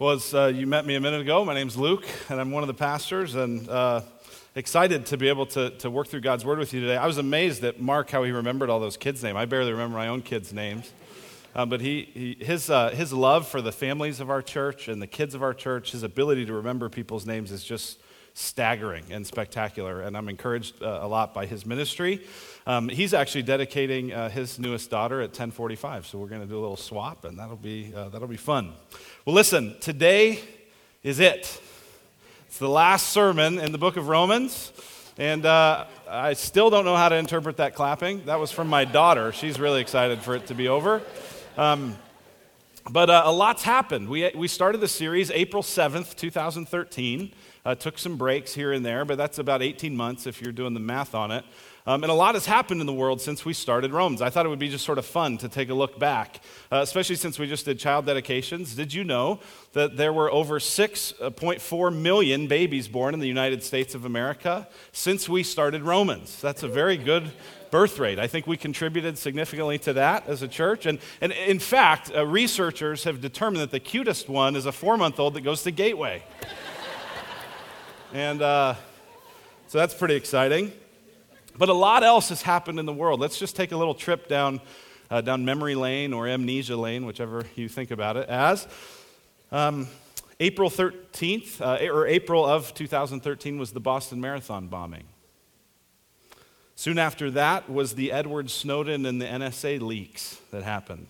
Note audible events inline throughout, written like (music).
Well, as uh, you met me a minute ago, my name's Luke, and I'm one of the pastors, and uh, excited to be able to, to work through God's Word with you today. I was amazed at Mark how he remembered all those kids' names. I barely remember my own kids' names. Um, but he, he his, uh, his love for the families of our church and the kids of our church, his ability to remember people's names is just staggering and spectacular. And I'm encouraged uh, a lot by his ministry. Um, he's actually dedicating uh, his newest daughter at 1045. So we're going to do a little swap, and that'll be, uh, that'll be fun. Well, listen, today is it. It's the last sermon in the book of Romans. And uh, I still don't know how to interpret that clapping. That was from my daughter. She's really excited for it to be over. Um, but uh, a lot's happened. We, we started the series April 7th, 2013. Uh, took some breaks here and there, but that's about 18 months if you're doing the math on it. Um, and a lot has happened in the world since we started Romans. I thought it would be just sort of fun to take a look back, uh, especially since we just did child dedications. Did you know that there were over 6.4 million babies born in the United States of America since we started Romans? That's a very good birth rate. I think we contributed significantly to that as a church. And, and in fact, uh, researchers have determined that the cutest one is a four month old that goes to Gateway. And uh, so that's pretty exciting. But a lot else has happened in the world. Let's just take a little trip down, uh, down memory lane or amnesia lane, whichever you think about it as. Um, April 13th, uh, or April of 2013, was the Boston Marathon bombing. Soon after that was the Edward Snowden and the NSA leaks that happened.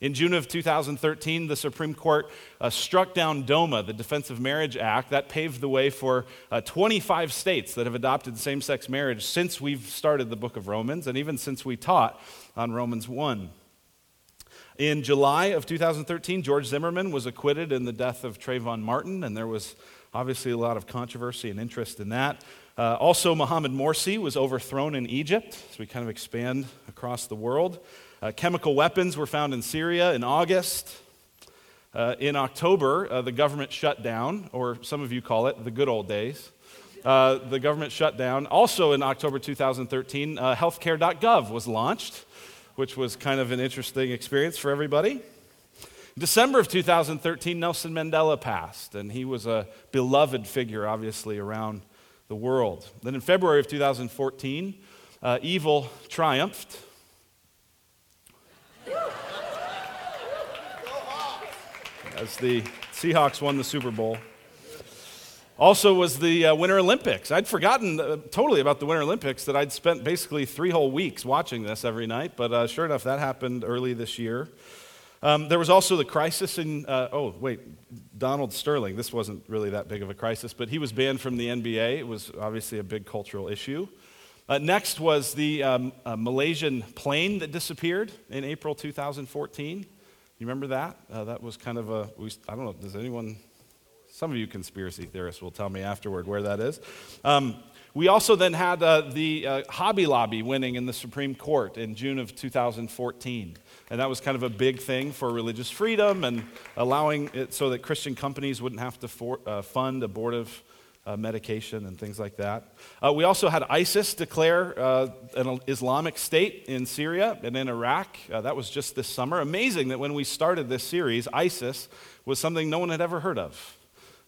In June of 2013, the Supreme Court uh, struck down DOMA, the Defense of Marriage Act. That paved the way for uh, 25 states that have adopted same sex marriage since we've started the book of Romans, and even since we taught on Romans 1. In July of 2013, George Zimmerman was acquitted in the death of Trayvon Martin, and there was obviously a lot of controversy and interest in that. Uh, also, Mohammed Morsi was overthrown in Egypt, so we kind of expand across the world. Uh, chemical weapons were found in Syria in August. Uh, in October, uh, the government shut down, or some of you call it the good old days. Uh, the government shut down. Also in October 2013, uh, healthcare.gov was launched, which was kind of an interesting experience for everybody. December of 2013, Nelson Mandela passed, and he was a beloved figure, obviously, around the world. Then in February of 2014, uh, evil triumphed. As the Seahawks won the Super Bowl. Also, was the uh, Winter Olympics. I'd forgotten uh, totally about the Winter Olympics that I'd spent basically three whole weeks watching this every night, but uh, sure enough, that happened early this year. Um, there was also the crisis in, uh, oh, wait, Donald Sterling. This wasn't really that big of a crisis, but he was banned from the NBA. It was obviously a big cultural issue. Uh, next was the um, Malaysian plane that disappeared in April 2014. You remember that? Uh, that was kind of a, we, I don't know, does anyone, some of you conspiracy theorists will tell me afterward where that is. Um, we also then had uh, the uh, Hobby Lobby winning in the Supreme Court in June of 2014. And that was kind of a big thing for religious freedom and allowing it so that Christian companies wouldn't have to for, uh, fund abortive uh, medication and things like that. Uh, we also had ISIS declare uh, an Islamic state in Syria and in Iraq. Uh, that was just this summer. Amazing that when we started this series, ISIS was something no one had ever heard of.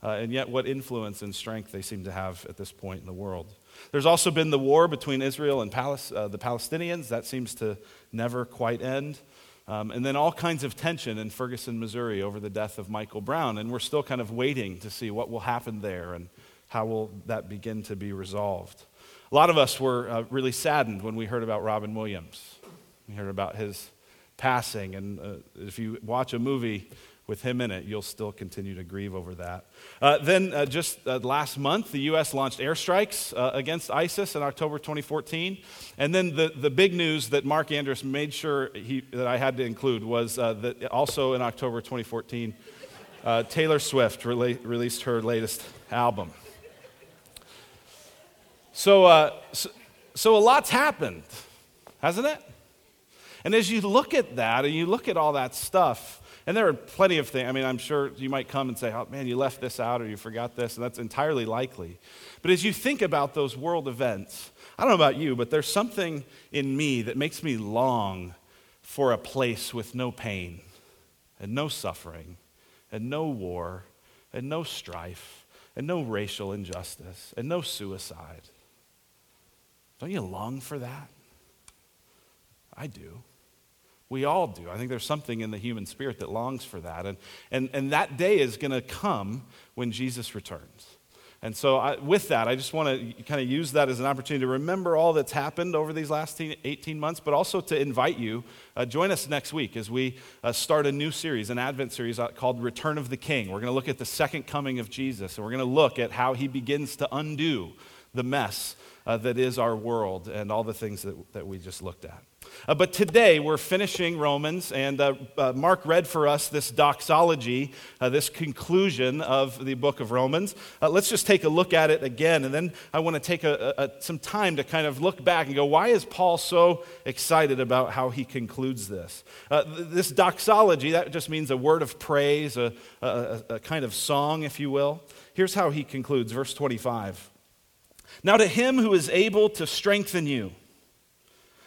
Uh, and yet, what influence and strength they seem to have at this point in the world. There's also been the war between Israel and Palis- uh, the Palestinians. That seems to never quite end. Um, and then all kinds of tension in Ferguson, Missouri over the death of Michael Brown. And we're still kind of waiting to see what will happen there and how will that begin to be resolved? A lot of us were uh, really saddened when we heard about Robin Williams. We heard about his passing, and uh, if you watch a movie with him in it, you'll still continue to grieve over that. Uh, then, uh, just uh, last month, the U.S. launched airstrikes uh, against ISIS in October 2014. And then the, the big news that Mark Andrus made sure he, that I had to include was that also in October 2014, Taylor Swift released her latest album. So, uh, so, so, a lot's happened, hasn't it? And as you look at that and you look at all that stuff, and there are plenty of things. I mean, I'm sure you might come and say, oh, man, you left this out or you forgot this, and that's entirely likely. But as you think about those world events, I don't know about you, but there's something in me that makes me long for a place with no pain and no suffering and no war and no strife and no racial injustice and no suicide. Don't you long for that? I do. We all do. I think there's something in the human spirit that longs for that. And, and, and that day is going to come when Jesus returns. And so, I, with that, I just want to kind of use that as an opportunity to remember all that's happened over these last 18 months, but also to invite you. Uh, join us next week as we uh, start a new series, an Advent series uh, called Return of the King. We're going to look at the second coming of Jesus, and we're going to look at how he begins to undo the mess uh, that is our world and all the things that, that we just looked at. Uh, but today we're finishing Romans, and uh, uh, Mark read for us this doxology, uh, this conclusion of the book of Romans. Uh, let's just take a look at it again, and then I want to take a, a, some time to kind of look back and go, why is Paul so excited about how he concludes this? Uh, th- this doxology, that just means a word of praise, a, a, a kind of song, if you will. Here's how he concludes, verse 25. Now, to him who is able to strengthen you,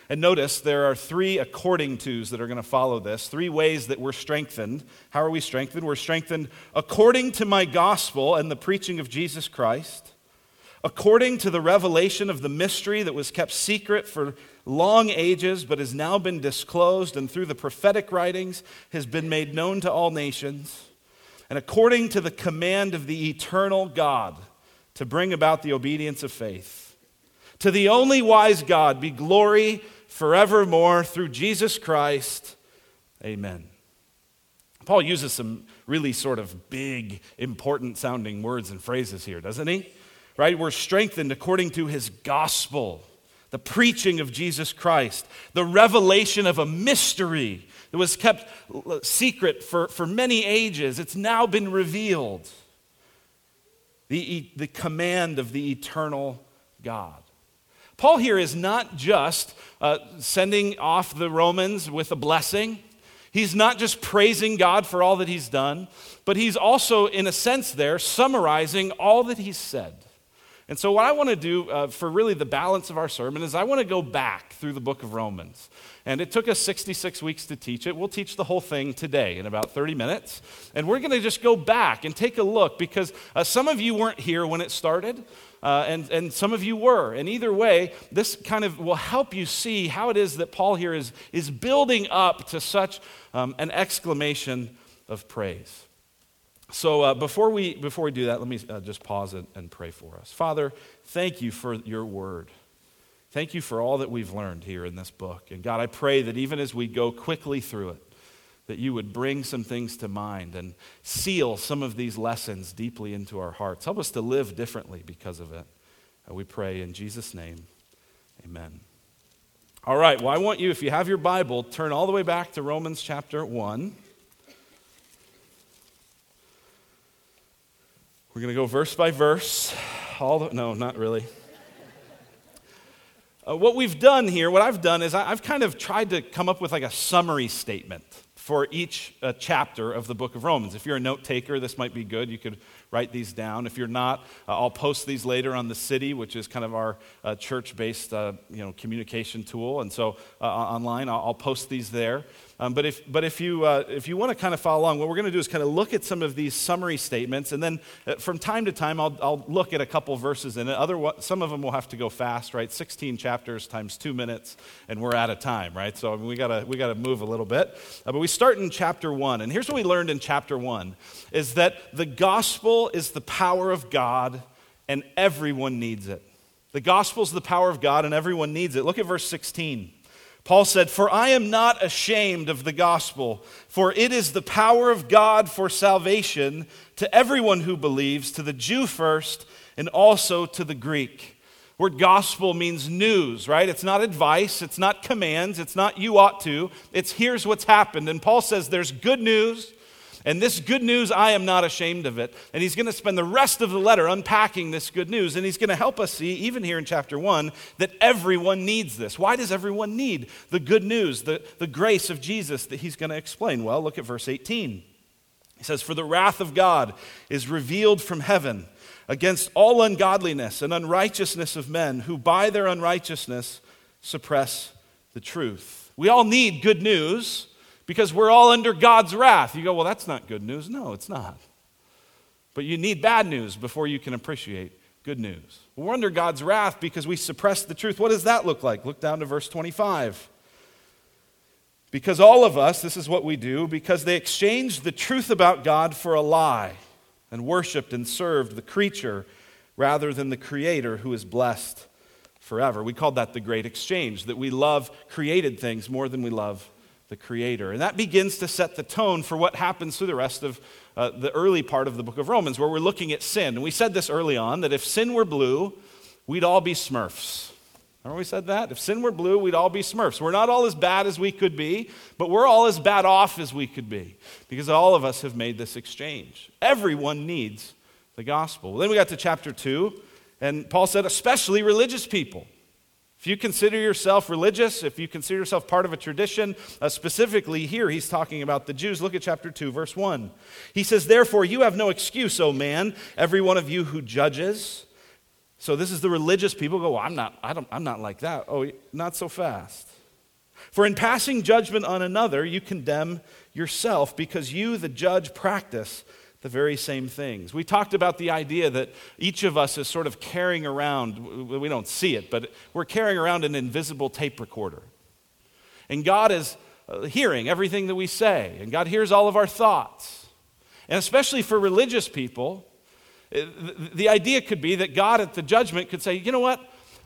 and notice there are three according tos that are going to follow this, three ways that we're strengthened. How are we strengthened? We're strengthened according to my gospel and the preaching of Jesus Christ, according to the revelation of the mystery that was kept secret for long ages but has now been disclosed and through the prophetic writings has been made known to all nations, and according to the command of the eternal God to bring about the obedience of faith. To the only wise God be glory forevermore through Jesus Christ. Amen. Paul uses some really sort of big, important sounding words and phrases here, doesn't he? Right? We're strengthened according to his gospel, the preaching of Jesus Christ, the revelation of a mystery that was kept secret for, for many ages. It's now been revealed. The, the command of the eternal God. Paul here is not just uh, sending off the Romans with a blessing. He's not just praising God for all that he's done, but he's also, in a sense, there summarizing all that he's said. And so, what I want to do uh, for really the balance of our sermon is I want to go back through the book of Romans. And it took us 66 weeks to teach it. We'll teach the whole thing today in about 30 minutes. And we're going to just go back and take a look because uh, some of you weren't here when it started uh, and, and some of you were. And either way, this kind of will help you see how it is that Paul here is, is building up to such um, an exclamation of praise. So uh, before, we, before we do that, let me uh, just pause and, and pray for us. Father, thank you for your word. Thank you for all that we've learned here in this book. And God, I pray that even as we go quickly through it, that you would bring some things to mind and seal some of these lessons deeply into our hearts. Help us to live differently because of it. Uh, we pray in Jesus' name. Amen. All right, well, I want you, if you have your Bible, turn all the way back to Romans chapter 1. We're going to go verse by verse. All the, no, not really. Uh, what we've done here, what I've done is I, I've kind of tried to come up with like a summary statement for each uh, chapter of the book of Romans. If you're a note taker, this might be good. You could write these down. If you're not, uh, I'll post these later on the city, which is kind of our uh, church-based uh, you know communication tool, and so uh, online I'll, I'll, post these there. Um, but if, but if you, uh, if you want to kind of follow along, what we're going to do is kind of look at some of these summary statements, and then uh, from time to time, I'll, I'll look at a couple verses in it. Other, some of them will have to go fast, right? 16 chapters times two minutes, and we're out of time, right? So I mean, we got we to move a little bit. Uh, but we start in chapter 1, and here's what we learned in chapter 1 is that the gospel is the power of God, and everyone needs it. The gospel is the power of God, and everyone needs it. Look at verse 16. Paul said, For I am not ashamed of the gospel, for it is the power of God for salvation to everyone who believes, to the Jew first, and also to the Greek. Word gospel means news, right? It's not advice, it's not commands, it's not you ought to. It's here's what's happened. And Paul says there's good news and this good news, I am not ashamed of it. And he's going to spend the rest of the letter unpacking this good news. And he's going to help us see, even here in chapter one, that everyone needs this. Why does everyone need the good news, the, the grace of Jesus that he's going to explain? Well, look at verse 18. He says, For the wrath of God is revealed from heaven against all ungodliness and unrighteousness of men who by their unrighteousness suppress the truth. We all need good news because we're all under God's wrath. You go, well, that's not good news. No, it's not. But you need bad news before you can appreciate good news. We're under God's wrath because we suppress the truth. What does that look like? Look down to verse 25. Because all of us, this is what we do, because they exchanged the truth about God for a lie and worshiped and served the creature rather than the Creator who is blessed forever. We called that the great exchange, that we love created things more than we love the Creator. And that begins to set the tone for what happens through the rest of uh, the early part of the book of Romans, where we're looking at sin. And we said this early on that if sin were blue, we'd all be smurfs. Remember we said that? If sin were blue, we'd all be smurfs. We're not all as bad as we could be, but we're all as bad off as we could be because all of us have made this exchange. Everyone needs the gospel. Well, then we got to chapter 2, and Paul said, especially religious people. If you consider yourself religious, if you consider yourself part of a tradition, uh, specifically here he's talking about the Jews. Look at chapter 2, verse 1. He says, Therefore, you have no excuse, O man, every one of you who judges. So this is the religious people go, well, I'm not, I don't, I'm not like that. Oh, not so fast. For in passing judgment on another, you condemn yourself because you, the judge, practice the very same things. We talked about the idea that each of us is sort of carrying around, we don't see it, but we're carrying around an invisible tape recorder. And God is uh, hearing everything that we say, and God hears all of our thoughts. And especially for religious people, uh, the idea could be that God at the judgment could say, you know what?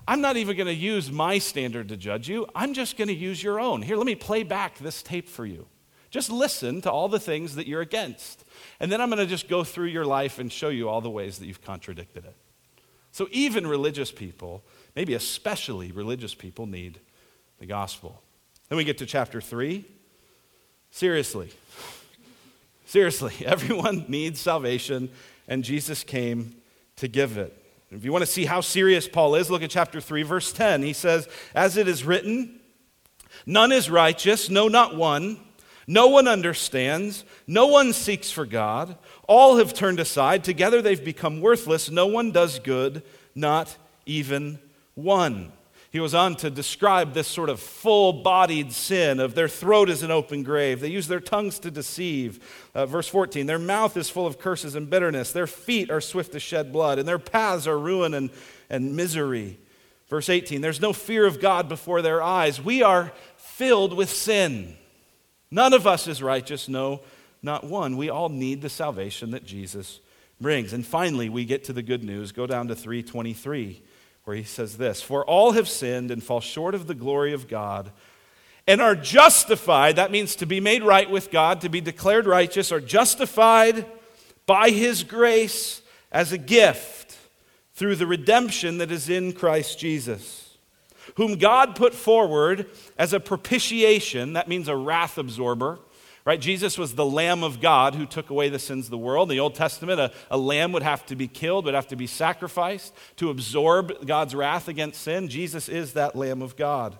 I'm not even going to use my standard to judge you. I'm just going to use your own. Here, let me play back this tape for you. Just listen to all the things that you're against. And then I'm going to just go through your life and show you all the ways that you've contradicted it. So even religious people, maybe especially religious people, need the gospel. Then we get to chapter 3. Seriously. Seriously, (laughs) everyone needs salvation, and Jesus came to give it. If you want to see how serious Paul is, look at chapter 3, verse 10. He says, As it is written, none is righteous, no, not one. No one understands. No one seeks for God. All have turned aside. Together they've become worthless. No one does good, not even one. He goes on to describe this sort of full bodied sin of their throat is an open grave. They use their tongues to deceive. Uh, verse 14 Their mouth is full of curses and bitterness. Their feet are swift to shed blood, and their paths are ruin and, and misery. Verse 18 There's no fear of God before their eyes. We are filled with sin. None of us is righteous, no, not one. We all need the salvation that Jesus brings. And finally, we get to the good news. Go down to 323, where he says this For all have sinned and fall short of the glory of God and are justified. That means to be made right with God, to be declared righteous, are justified by his grace as a gift through the redemption that is in Christ Jesus whom God put forward as a propitiation, that means a wrath absorber. Right? Jesus was the Lamb of God who took away the sins of the world. In the Old Testament, a, a lamb would have to be killed, would have to be sacrificed to absorb God's wrath against sin. Jesus is that Lamb of God.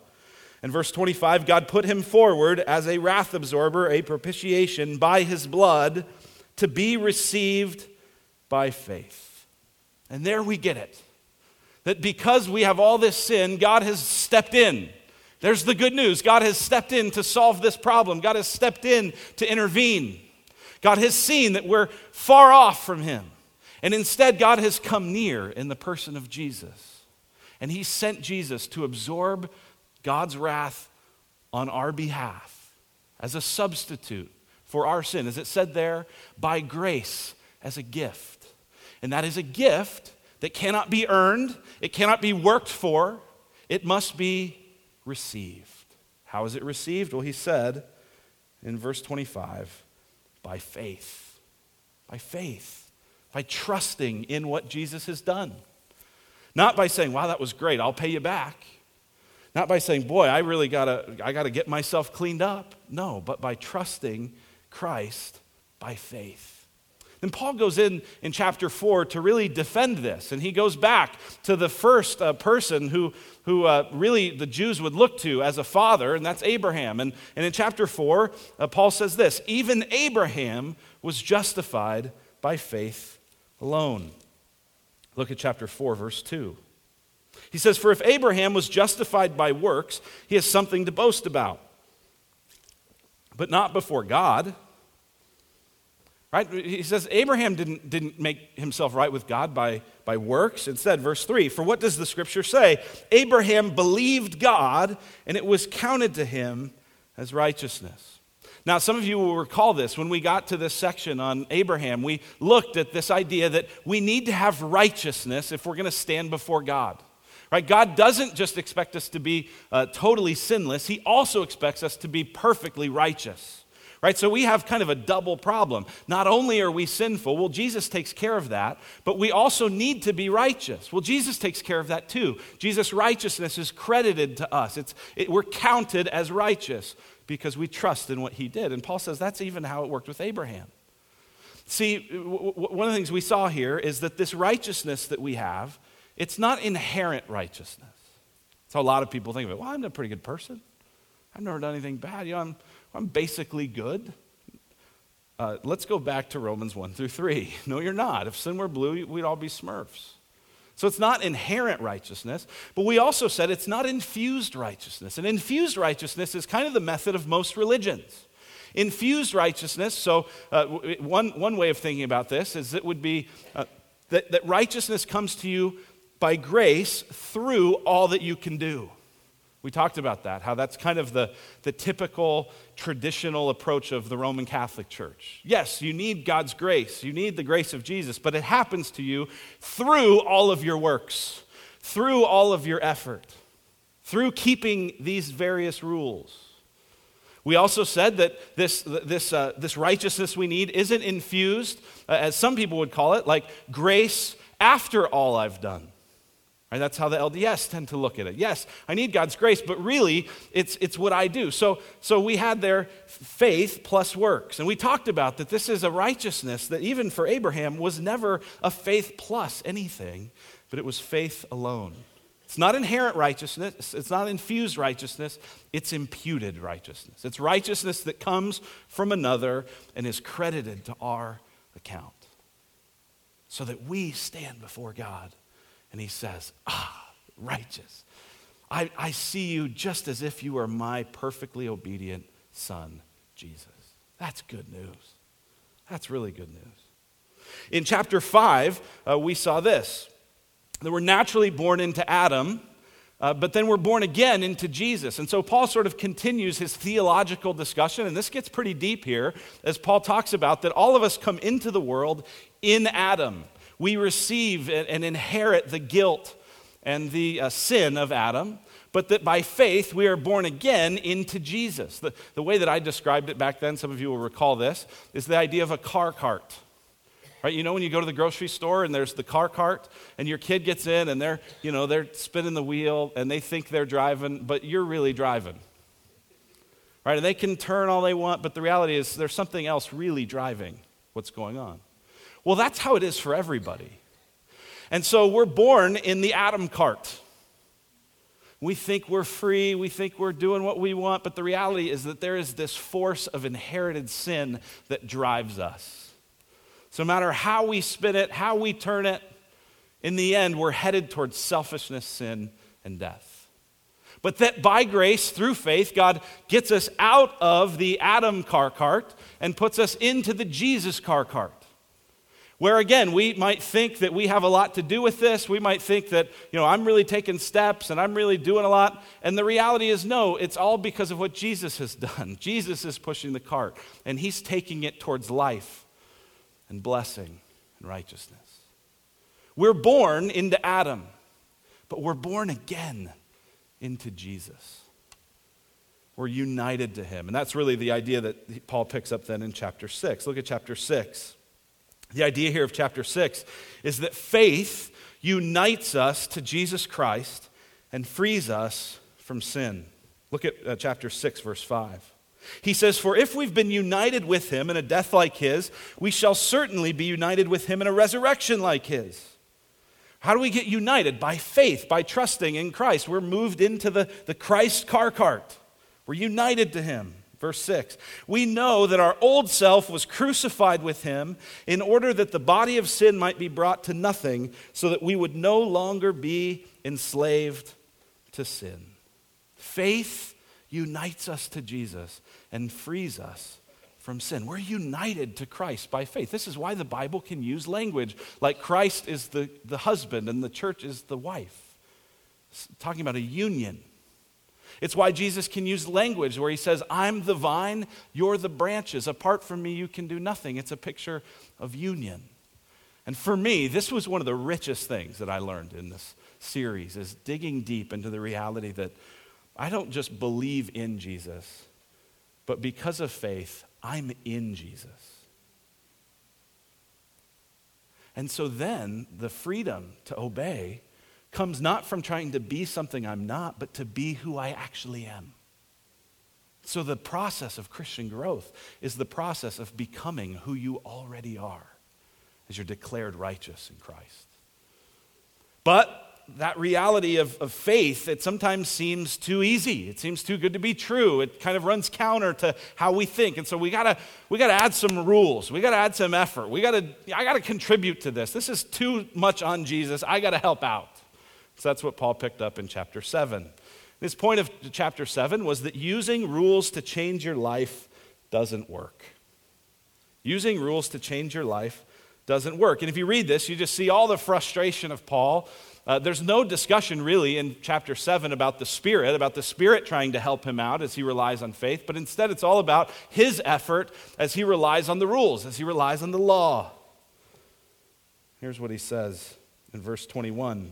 In verse 25, God put him forward as a wrath absorber, a propitiation by his blood to be received by faith. And there we get it that because we have all this sin, God has stepped in. There's the good news. God has stepped in to solve this problem. God has stepped in to intervene. God has seen that we're far off from Him. And instead, God has come near in the person of Jesus. And He sent Jesus to absorb God's wrath on our behalf as a substitute for our sin. As it said there, by grace as a gift. And that is a gift that cannot be earned, it cannot be worked for, it must be received. How is it received? Well, he said in verse 25, by faith. By faith. By trusting in what Jesus has done. Not by saying, wow, that was great, I'll pay you back. Not by saying, boy, I really gotta, I gotta get myself cleaned up. No, but by trusting Christ by faith. Then Paul goes in in chapter 4 to really defend this. And he goes back to the first uh, person who, who uh, really the Jews would look to as a father, and that's Abraham. And, and in chapter 4, uh, Paul says this Even Abraham was justified by faith alone. Look at chapter 4, verse 2. He says, For if Abraham was justified by works, he has something to boast about but not before God. Right? He says Abraham didn't, didn't make himself right with God by, by works. Instead, verse 3 For what does the scripture say? Abraham believed God, and it was counted to him as righteousness. Now, some of you will recall this. When we got to this section on Abraham, we looked at this idea that we need to have righteousness if we're going to stand before God. Right? God doesn't just expect us to be uh, totally sinless, He also expects us to be perfectly righteous. Right? So we have kind of a double problem. Not only are we sinful, well, Jesus takes care of that, but we also need to be righteous. Well, Jesus takes care of that too. Jesus' righteousness is credited to us, it's, it, we're counted as righteous because we trust in what he did. And Paul says that's even how it worked with Abraham. See, w- w- one of the things we saw here is that this righteousness that we have, it's not inherent righteousness. That's how a lot of people think of it. Well, I'm a pretty good person. I've never done anything bad. You know, I'm, I'm basically good. Uh, let's go back to Romans 1 through 3. (laughs) No, you're not. If sin were blue, we'd all be smurfs. So it's not inherent righteousness, but we also said it's not infused righteousness. And infused righteousness is kind of the method of most religions. Infused righteousness, so uh, one, one way of thinking about this is it would be uh, that, that righteousness comes to you by grace through all that you can do. We talked about that, how that's kind of the, the typical traditional approach of the Roman Catholic Church. Yes, you need God's grace, you need the grace of Jesus, but it happens to you through all of your works, through all of your effort, through keeping these various rules. We also said that this, this, uh, this righteousness we need isn't infused, uh, as some people would call it, like grace after all I've done. Right? That's how the LDS tend to look at it. Yes, I need God's grace, but really, it's, it's what I do. So, so we had their faith plus works. And we talked about that this is a righteousness that, even for Abraham, was never a faith plus anything, but it was faith alone. It's not inherent righteousness, it's not infused righteousness, it's imputed righteousness. It's righteousness that comes from another and is credited to our account so that we stand before God and he says, Ah, righteous. I, I see you just as if you were my perfectly obedient son, Jesus. That's good news. That's really good news. In chapter 5, uh, we saw this that we're naturally born into Adam, uh, but then we're born again into Jesus. And so Paul sort of continues his theological discussion, and this gets pretty deep here as Paul talks about that all of us come into the world in Adam we receive and inherit the guilt and the uh, sin of Adam, but that by faith we are born again into Jesus. The, the way that I described it back then, some of you will recall this, is the idea of a car cart. Right, you know when you go to the grocery store and there's the car cart and your kid gets in and they're, you know, they're spinning the wheel and they think they're driving, but you're really driving. Right? And they can turn all they want, but the reality is there's something else really driving what's going on. Well, that's how it is for everybody. And so we're born in the Adam cart. We think we're free, we think we're doing what we want, but the reality is that there is this force of inherited sin that drives us. So, no matter how we spin it, how we turn it, in the end, we're headed towards selfishness, sin, and death. But that by grace, through faith, God gets us out of the Adam car cart and puts us into the Jesus car cart. Where again, we might think that we have a lot to do with this. We might think that, you know, I'm really taking steps and I'm really doing a lot. And the reality is, no, it's all because of what Jesus has (laughs) done. Jesus is pushing the cart and he's taking it towards life and blessing and righteousness. We're born into Adam, but we're born again into Jesus. We're united to him. And that's really the idea that Paul picks up then in chapter 6. Look at chapter 6. The idea here of chapter 6 is that faith unites us to Jesus Christ and frees us from sin. Look at uh, chapter 6, verse 5. He says, For if we've been united with him in a death like his, we shall certainly be united with him in a resurrection like his. How do we get united? By faith, by trusting in Christ. We're moved into the, the Christ car cart. We're united to him. Verse 6 We know that our old self was crucified with him in order that the body of sin might be brought to nothing, so that we would no longer be enslaved to sin. Faith unites us to Jesus and frees us from sin. We're united to Christ by faith. This is why the Bible can use language like Christ is the, the husband and the church is the wife. It's talking about a union. It's why Jesus can use language where he says, I'm the vine, you're the branches. Apart from me, you can do nothing. It's a picture of union. And for me, this was one of the richest things that I learned in this series is digging deep into the reality that I don't just believe in Jesus, but because of faith, I'm in Jesus. And so then the freedom to obey comes not from trying to be something I'm not, but to be who I actually am. So the process of Christian growth is the process of becoming who you already are as you're declared righteous in Christ. But that reality of, of faith, it sometimes seems too easy. It seems too good to be true. It kind of runs counter to how we think. And so we gotta, we gotta add some rules. We gotta add some effort. We gotta, I gotta contribute to this. This is too much on Jesus. I gotta help out. So that's what Paul picked up in chapter 7. His point of chapter 7 was that using rules to change your life doesn't work. Using rules to change your life doesn't work. And if you read this, you just see all the frustration of Paul uh, there's no discussion really in chapter 7 about the Spirit, about the Spirit trying to help him out as he relies on faith, but instead it's all about his effort as he relies on the rules, as he relies on the law. Here's what he says in verse 21.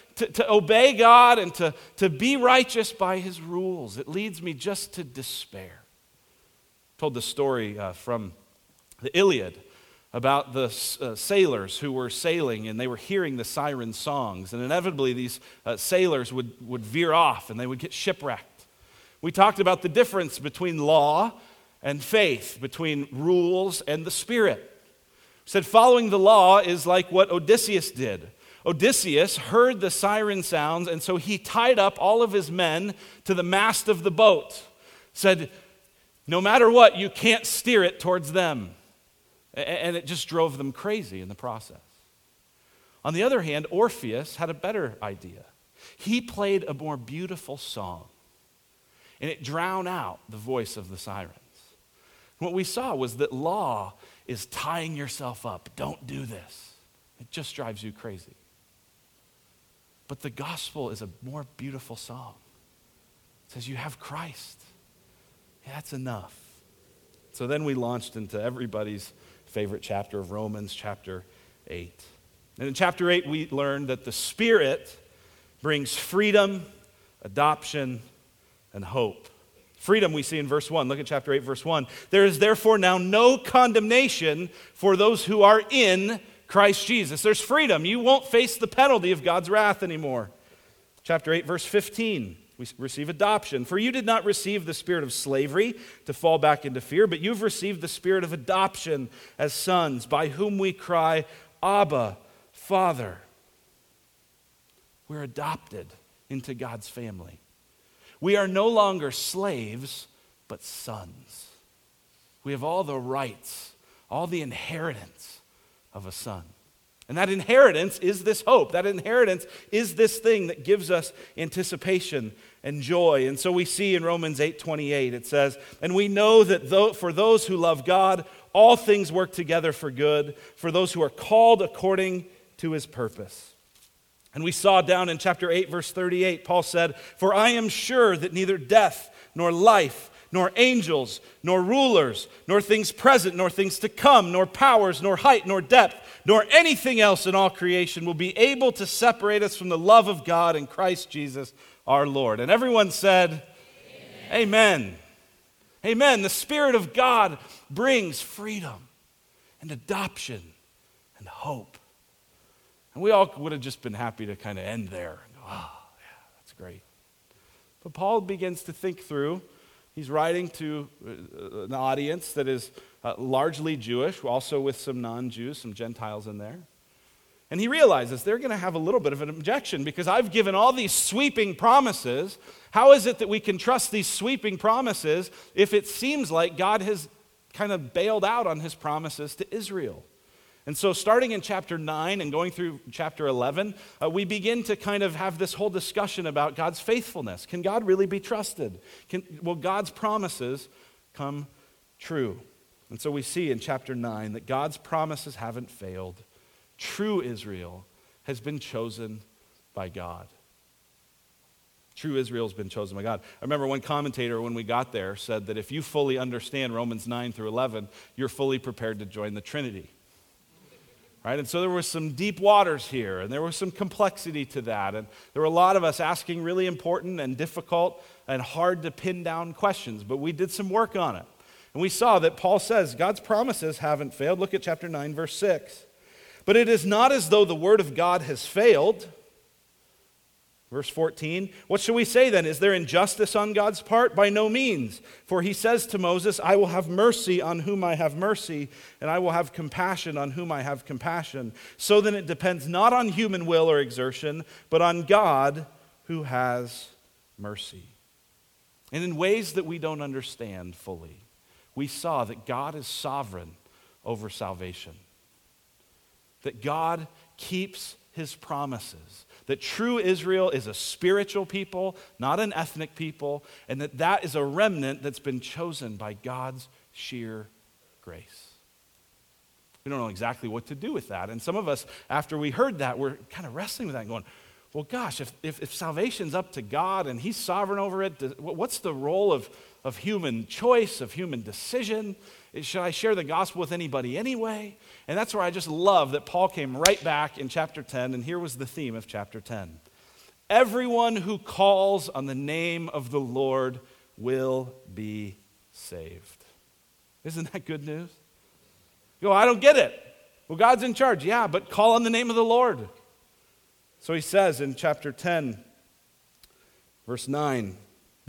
to, to obey God and to, to be righteous by his rules. It leads me just to despair. I told the story uh, from the Iliad about the uh, sailors who were sailing and they were hearing the siren songs. And inevitably, these uh, sailors would, would veer off and they would get shipwrecked. We talked about the difference between law and faith, between rules and the Spirit. Said following the law is like what Odysseus did. Odysseus heard the siren sounds, and so he tied up all of his men to the mast of the boat. Said, No matter what, you can't steer it towards them. And it just drove them crazy in the process. On the other hand, Orpheus had a better idea. He played a more beautiful song, and it drowned out the voice of the sirens. What we saw was that law is tying yourself up. Don't do this. It just drives you crazy. But the gospel is a more beautiful song. It says, You have Christ. That's enough. So then we launched into everybody's favorite chapter of Romans, chapter 8. And in chapter 8, we learned that the Spirit brings freedom, adoption, and hope. Freedom we see in verse 1. Look at chapter 8, verse 1. There is therefore now no condemnation for those who are in Christ Jesus. There's freedom. You won't face the penalty of God's wrath anymore. Chapter 8, verse 15. We receive adoption. For you did not receive the spirit of slavery to fall back into fear, but you've received the spirit of adoption as sons, by whom we cry, Abba, Father. We're adopted into God's family. We are no longer slaves, but sons. We have all the rights, all the inheritance of a son. And that inheritance is this hope. That inheritance is this thing that gives us anticipation and joy. And so we see in Romans 8:28 it says, "And we know that though, for those who love God, all things work together for good, for those who are called according to his purpose." And we saw down in chapter 8 verse 38, Paul said, "For I am sure that neither death nor life nor angels, nor rulers, nor things present, nor things to come, nor powers, nor height, nor depth, nor anything else in all creation will be able to separate us from the love of God in Christ Jesus our Lord. And everyone said, Amen. Amen. Amen. The Spirit of God brings freedom and adoption and hope. And we all would have just been happy to kind of end there. oh, yeah, that's great. But Paul begins to think through He's writing to uh, an audience that is uh, largely Jewish, also with some non Jews, some Gentiles in there. And he realizes they're going to have a little bit of an objection because I've given all these sweeping promises. How is it that we can trust these sweeping promises if it seems like God has kind of bailed out on his promises to Israel? And so, starting in chapter 9 and going through chapter 11, uh, we begin to kind of have this whole discussion about God's faithfulness. Can God really be trusted? Can, will God's promises come true? And so, we see in chapter 9 that God's promises haven't failed. True Israel has been chosen by God. True Israel has been chosen by God. I remember one commentator, when we got there, said that if you fully understand Romans 9 through 11, you're fully prepared to join the Trinity. Right? And so there were some deep waters here, and there was some complexity to that. And there were a lot of us asking really important and difficult and hard to pin down questions, but we did some work on it. And we saw that Paul says God's promises haven't failed. Look at chapter 9, verse 6. But it is not as though the word of God has failed. Verse 14, what shall we say then? Is there injustice on God's part? By no means. For he says to Moses, I will have mercy on whom I have mercy, and I will have compassion on whom I have compassion. So then it depends not on human will or exertion, but on God who has mercy. And in ways that we don't understand fully, we saw that God is sovereign over salvation, that God keeps his promises that true Israel is a spiritual people, not an ethnic people, and that that is a remnant that's been chosen by God's sheer grace. We don't know exactly what to do with that. And some of us, after we heard that, we're kind of wrestling with that and going, well, gosh, if, if, if salvation's up to God and He's sovereign over it, what's the role of, of human choice, of human decision? Should I share the gospel with anybody anyway? And that's where I just love that Paul came right back in chapter 10, and here was the theme of chapter 10. Everyone who calls on the name of the Lord will be saved. Isn't that good news? You go, I don't get it. Well, God's in charge. Yeah, but call on the name of the Lord. So he says in chapter 10, verse 9,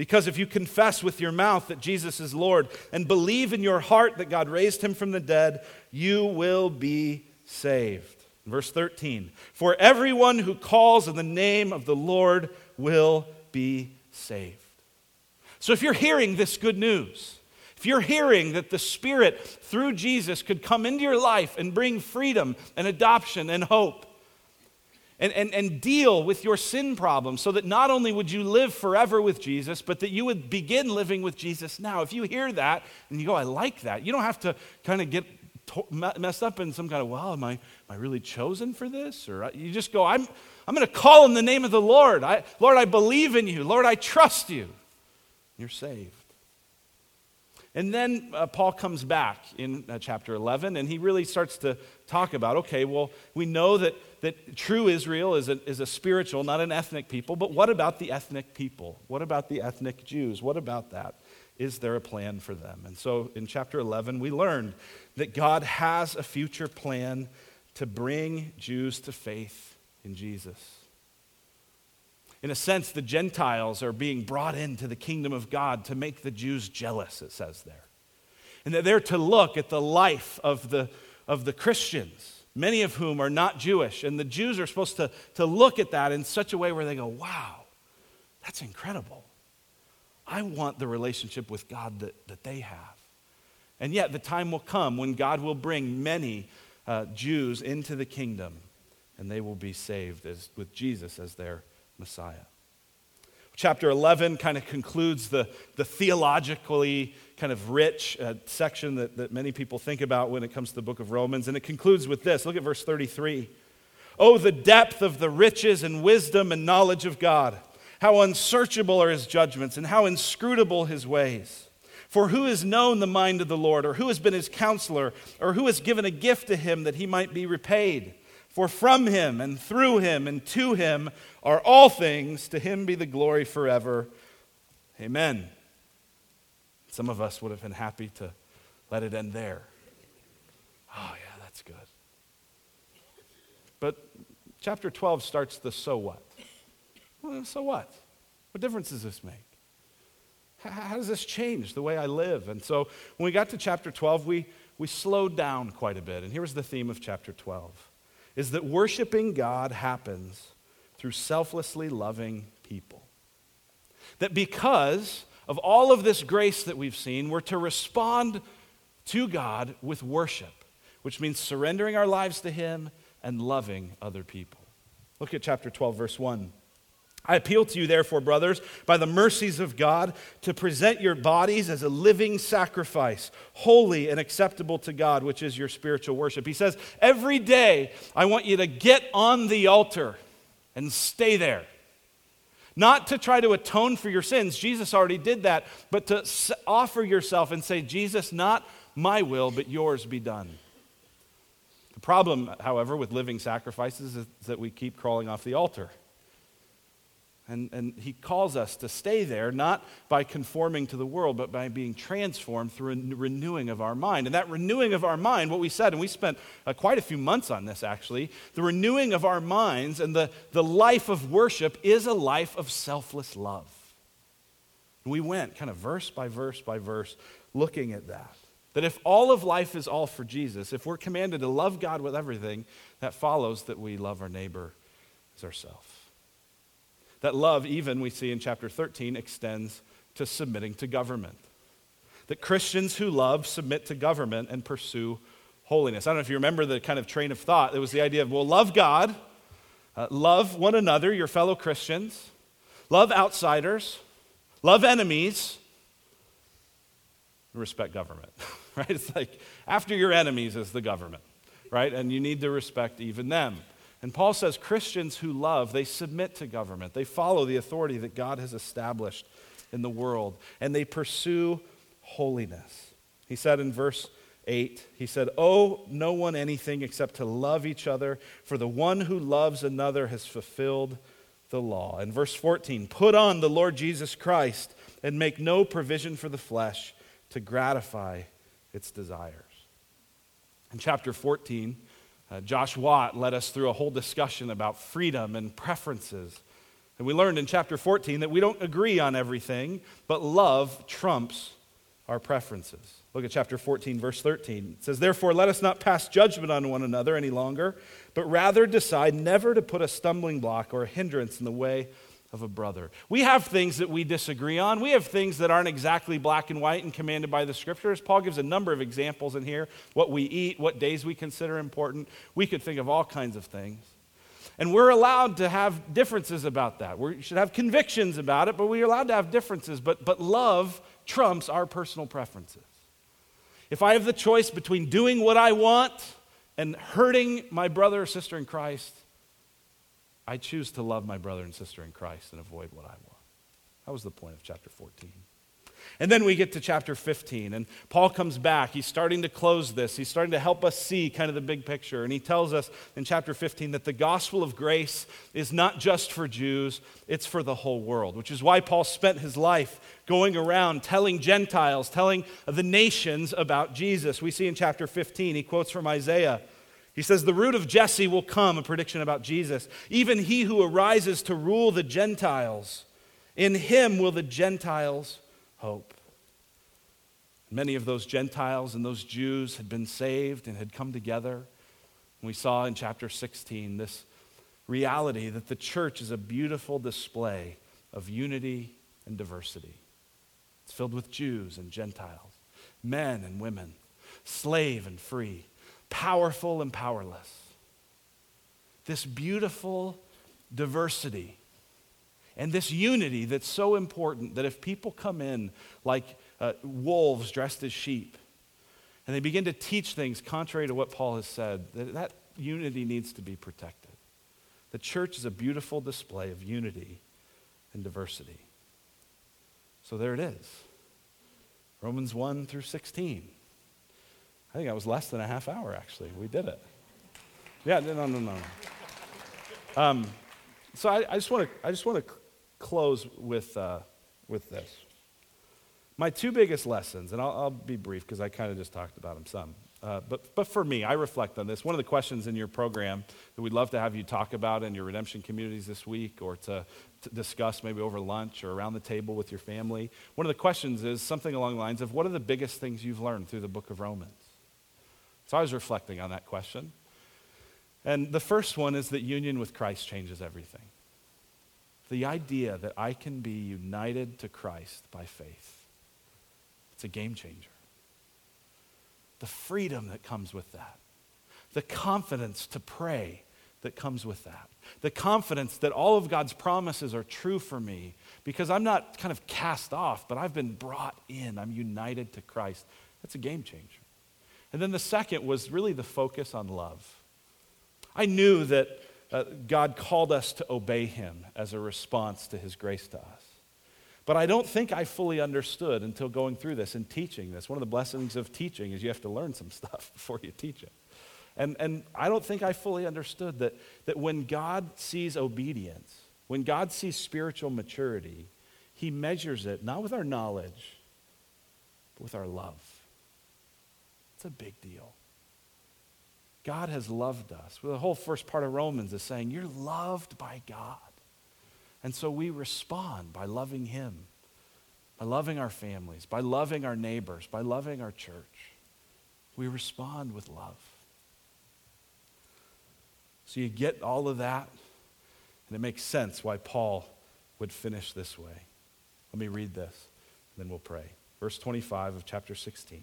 because if you confess with your mouth that Jesus is Lord and believe in your heart that God raised him from the dead, you will be saved. Verse 13 For everyone who calls on the name of the Lord will be saved. So if you're hearing this good news, if you're hearing that the Spirit through Jesus could come into your life and bring freedom and adoption and hope, and, and, and deal with your sin problem so that not only would you live forever with Jesus, but that you would begin living with Jesus now. If you hear that and you go, I like that, you don't have to kind of get messed up in some kind of, well, am I, am I really chosen for this? Or uh, you just go, I'm, I'm going to call in the name of the Lord. I, Lord, I believe in you. Lord, I trust you. You're saved. And then uh, Paul comes back in uh, chapter 11 and he really starts to talk about okay, well, we know that, that true Israel is a, is a spiritual, not an ethnic people, but what about the ethnic people? What about the ethnic Jews? What about that? Is there a plan for them? And so in chapter 11, we learned that God has a future plan to bring Jews to faith in Jesus. In a sense, the Gentiles are being brought into the kingdom of God to make the Jews jealous, it says there. And that they're to look at the life of the, of the Christians, many of whom are not Jewish. And the Jews are supposed to, to look at that in such a way where they go, wow, that's incredible. I want the relationship with God that, that they have. And yet, the time will come when God will bring many uh, Jews into the kingdom, and they will be saved as, with Jesus as their Messiah. Chapter 11 kind of concludes the, the theologically kind of rich uh, section that, that many people think about when it comes to the book of Romans. And it concludes with this look at verse 33. Oh, the depth of the riches and wisdom and knowledge of God! How unsearchable are his judgments and how inscrutable his ways! For who has known the mind of the Lord, or who has been his counselor, or who has given a gift to him that he might be repaid? For from him and through him and to him are all things. To him be the glory forever. Amen. Some of us would have been happy to let it end there. Oh, yeah, that's good. But chapter 12 starts the so what. Well, so what? What difference does this make? How does this change the way I live? And so when we got to chapter 12, we, we slowed down quite a bit. And here was the theme of chapter 12 is that worshiping God happens through selflessly loving people. That because of all of this grace that we've seen, we're to respond to God with worship, which means surrendering our lives to Him and loving other people. Look at chapter 12, verse 1. I appeal to you, therefore, brothers, by the mercies of God, to present your bodies as a living sacrifice, holy and acceptable to God, which is your spiritual worship. He says, Every day I want you to get on the altar and stay there. Not to try to atone for your sins, Jesus already did that, but to offer yourself and say, Jesus, not my will, but yours be done. The problem, however, with living sacrifices is that we keep crawling off the altar. And, and he calls us to stay there, not by conforming to the world, but by being transformed through a renewing of our mind. And that renewing of our mind, what we said, and we spent uh, quite a few months on this actually, the renewing of our minds and the, the life of worship is a life of selfless love. And we went kind of verse by verse by verse looking at that. That if all of life is all for Jesus, if we're commanded to love God with everything, that follows that we love our neighbor as ourselves. That love, even we see in chapter 13, extends to submitting to government. That Christians who love submit to government and pursue holiness. I don't know if you remember the kind of train of thought. It was the idea of, well, love God, uh, love one another, your fellow Christians, love outsiders, love enemies, respect government. (laughs) right? It's like after your enemies is the government, right? And you need to respect even them. And Paul says Christians who love, they submit to government. They follow the authority that God has established in the world, and they pursue holiness. He said in verse 8, he said, Owe no one anything except to love each other, for the one who loves another has fulfilled the law. In verse 14, put on the Lord Jesus Christ and make no provision for the flesh to gratify its desires. In chapter 14, uh, Josh Watt led us through a whole discussion about freedom and preferences. And we learned in chapter 14 that we don't agree on everything, but love trumps our preferences. Look at chapter 14, verse 13. It says, Therefore, let us not pass judgment on one another any longer, but rather decide never to put a stumbling block or a hindrance in the way of a brother. We have things that we disagree on. We have things that aren't exactly black and white and commanded by the scriptures. Paul gives a number of examples in here what we eat, what days we consider important. We could think of all kinds of things. And we're allowed to have differences about that. We should have convictions about it, but we're allowed to have differences. But, but love trumps our personal preferences. If I have the choice between doing what I want and hurting my brother or sister in Christ, I choose to love my brother and sister in Christ and avoid what I want. That was the point of chapter 14. And then we get to chapter 15, and Paul comes back. He's starting to close this. He's starting to help us see kind of the big picture. And he tells us in chapter 15 that the gospel of grace is not just for Jews, it's for the whole world, which is why Paul spent his life going around telling Gentiles, telling the nations about Jesus. We see in chapter 15, he quotes from Isaiah. He says, The root of Jesse will come, a prediction about Jesus. Even he who arises to rule the Gentiles. In him will the Gentiles hope. Many of those Gentiles and those Jews had been saved and had come together. We saw in chapter 16 this reality that the church is a beautiful display of unity and diversity. It's filled with Jews and Gentiles, men and women, slave and free powerful and powerless. This beautiful diversity and this unity that's so important that if people come in like uh, wolves dressed as sheep and they begin to teach things contrary to what Paul has said, that, that unity needs to be protected. The church is a beautiful display of unity and diversity. So there it is Romans 1 through 16. I think that was less than a half hour, actually. We did it. Yeah, no, no, no. Um, so I, I, just want to I just want to close with uh, with this. My two biggest lessons, and I'll, I'll be brief because I kind of just talked about them some. Uh, but, but for me, I reflect on this. One of the questions in your program that we'd love to have you talk about in your redemption communities this week or to, to discuss maybe over lunch or around the table with your family, one of the questions is something along the lines of what are the biggest things you've learned through the book of Romans? So I was reflecting on that question. And the first one is that union with Christ changes everything. The idea that I can be united to Christ by faith, it's a game changer the freedom that comes with that, the confidence to pray that comes with that, the confidence that all of God's promises are true for me because I'm not kind of cast off, but I've been brought in. I'm united to Christ. That's a game changer. And then the second was really the focus on love. I knew that uh, God called us to obey Him as a response to His grace to us. But I don't think I fully understood until going through this and teaching this. One of the blessings of teaching is you have to learn some (laughs) stuff before you teach it. And, and I don't think I fully understood that, that when God sees obedience, when God sees spiritual maturity, he measures it not with our knowledge, but with our love. It's a big deal. God has loved us. The whole first part of Romans is saying, You're loved by God. And so we respond by loving Him, by loving our families, by loving our neighbors, by loving our church. We respond with love. So you get all of that, and it makes sense why Paul would finish this way. Let me read this, and then we'll pray. Verse 25 of chapter 16.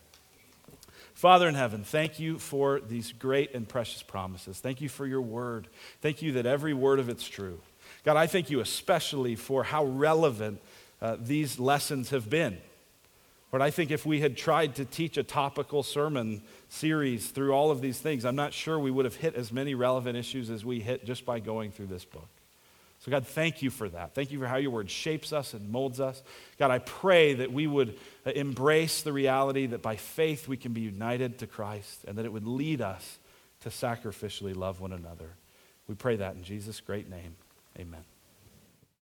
Father in heaven, thank you for these great and precious promises. Thank you for your word. Thank you that every word of it's true. God, I thank you especially for how relevant uh, these lessons have been. Lord, I think if we had tried to teach a topical sermon series through all of these things, I'm not sure we would have hit as many relevant issues as we hit just by going through this book. So, God, thank you for that. Thank you for how your word shapes us and molds us. God, I pray that we would uh, embrace the reality that by faith we can be united to Christ and that it would lead us to sacrificially love one another. We pray that in Jesus' great name. Amen.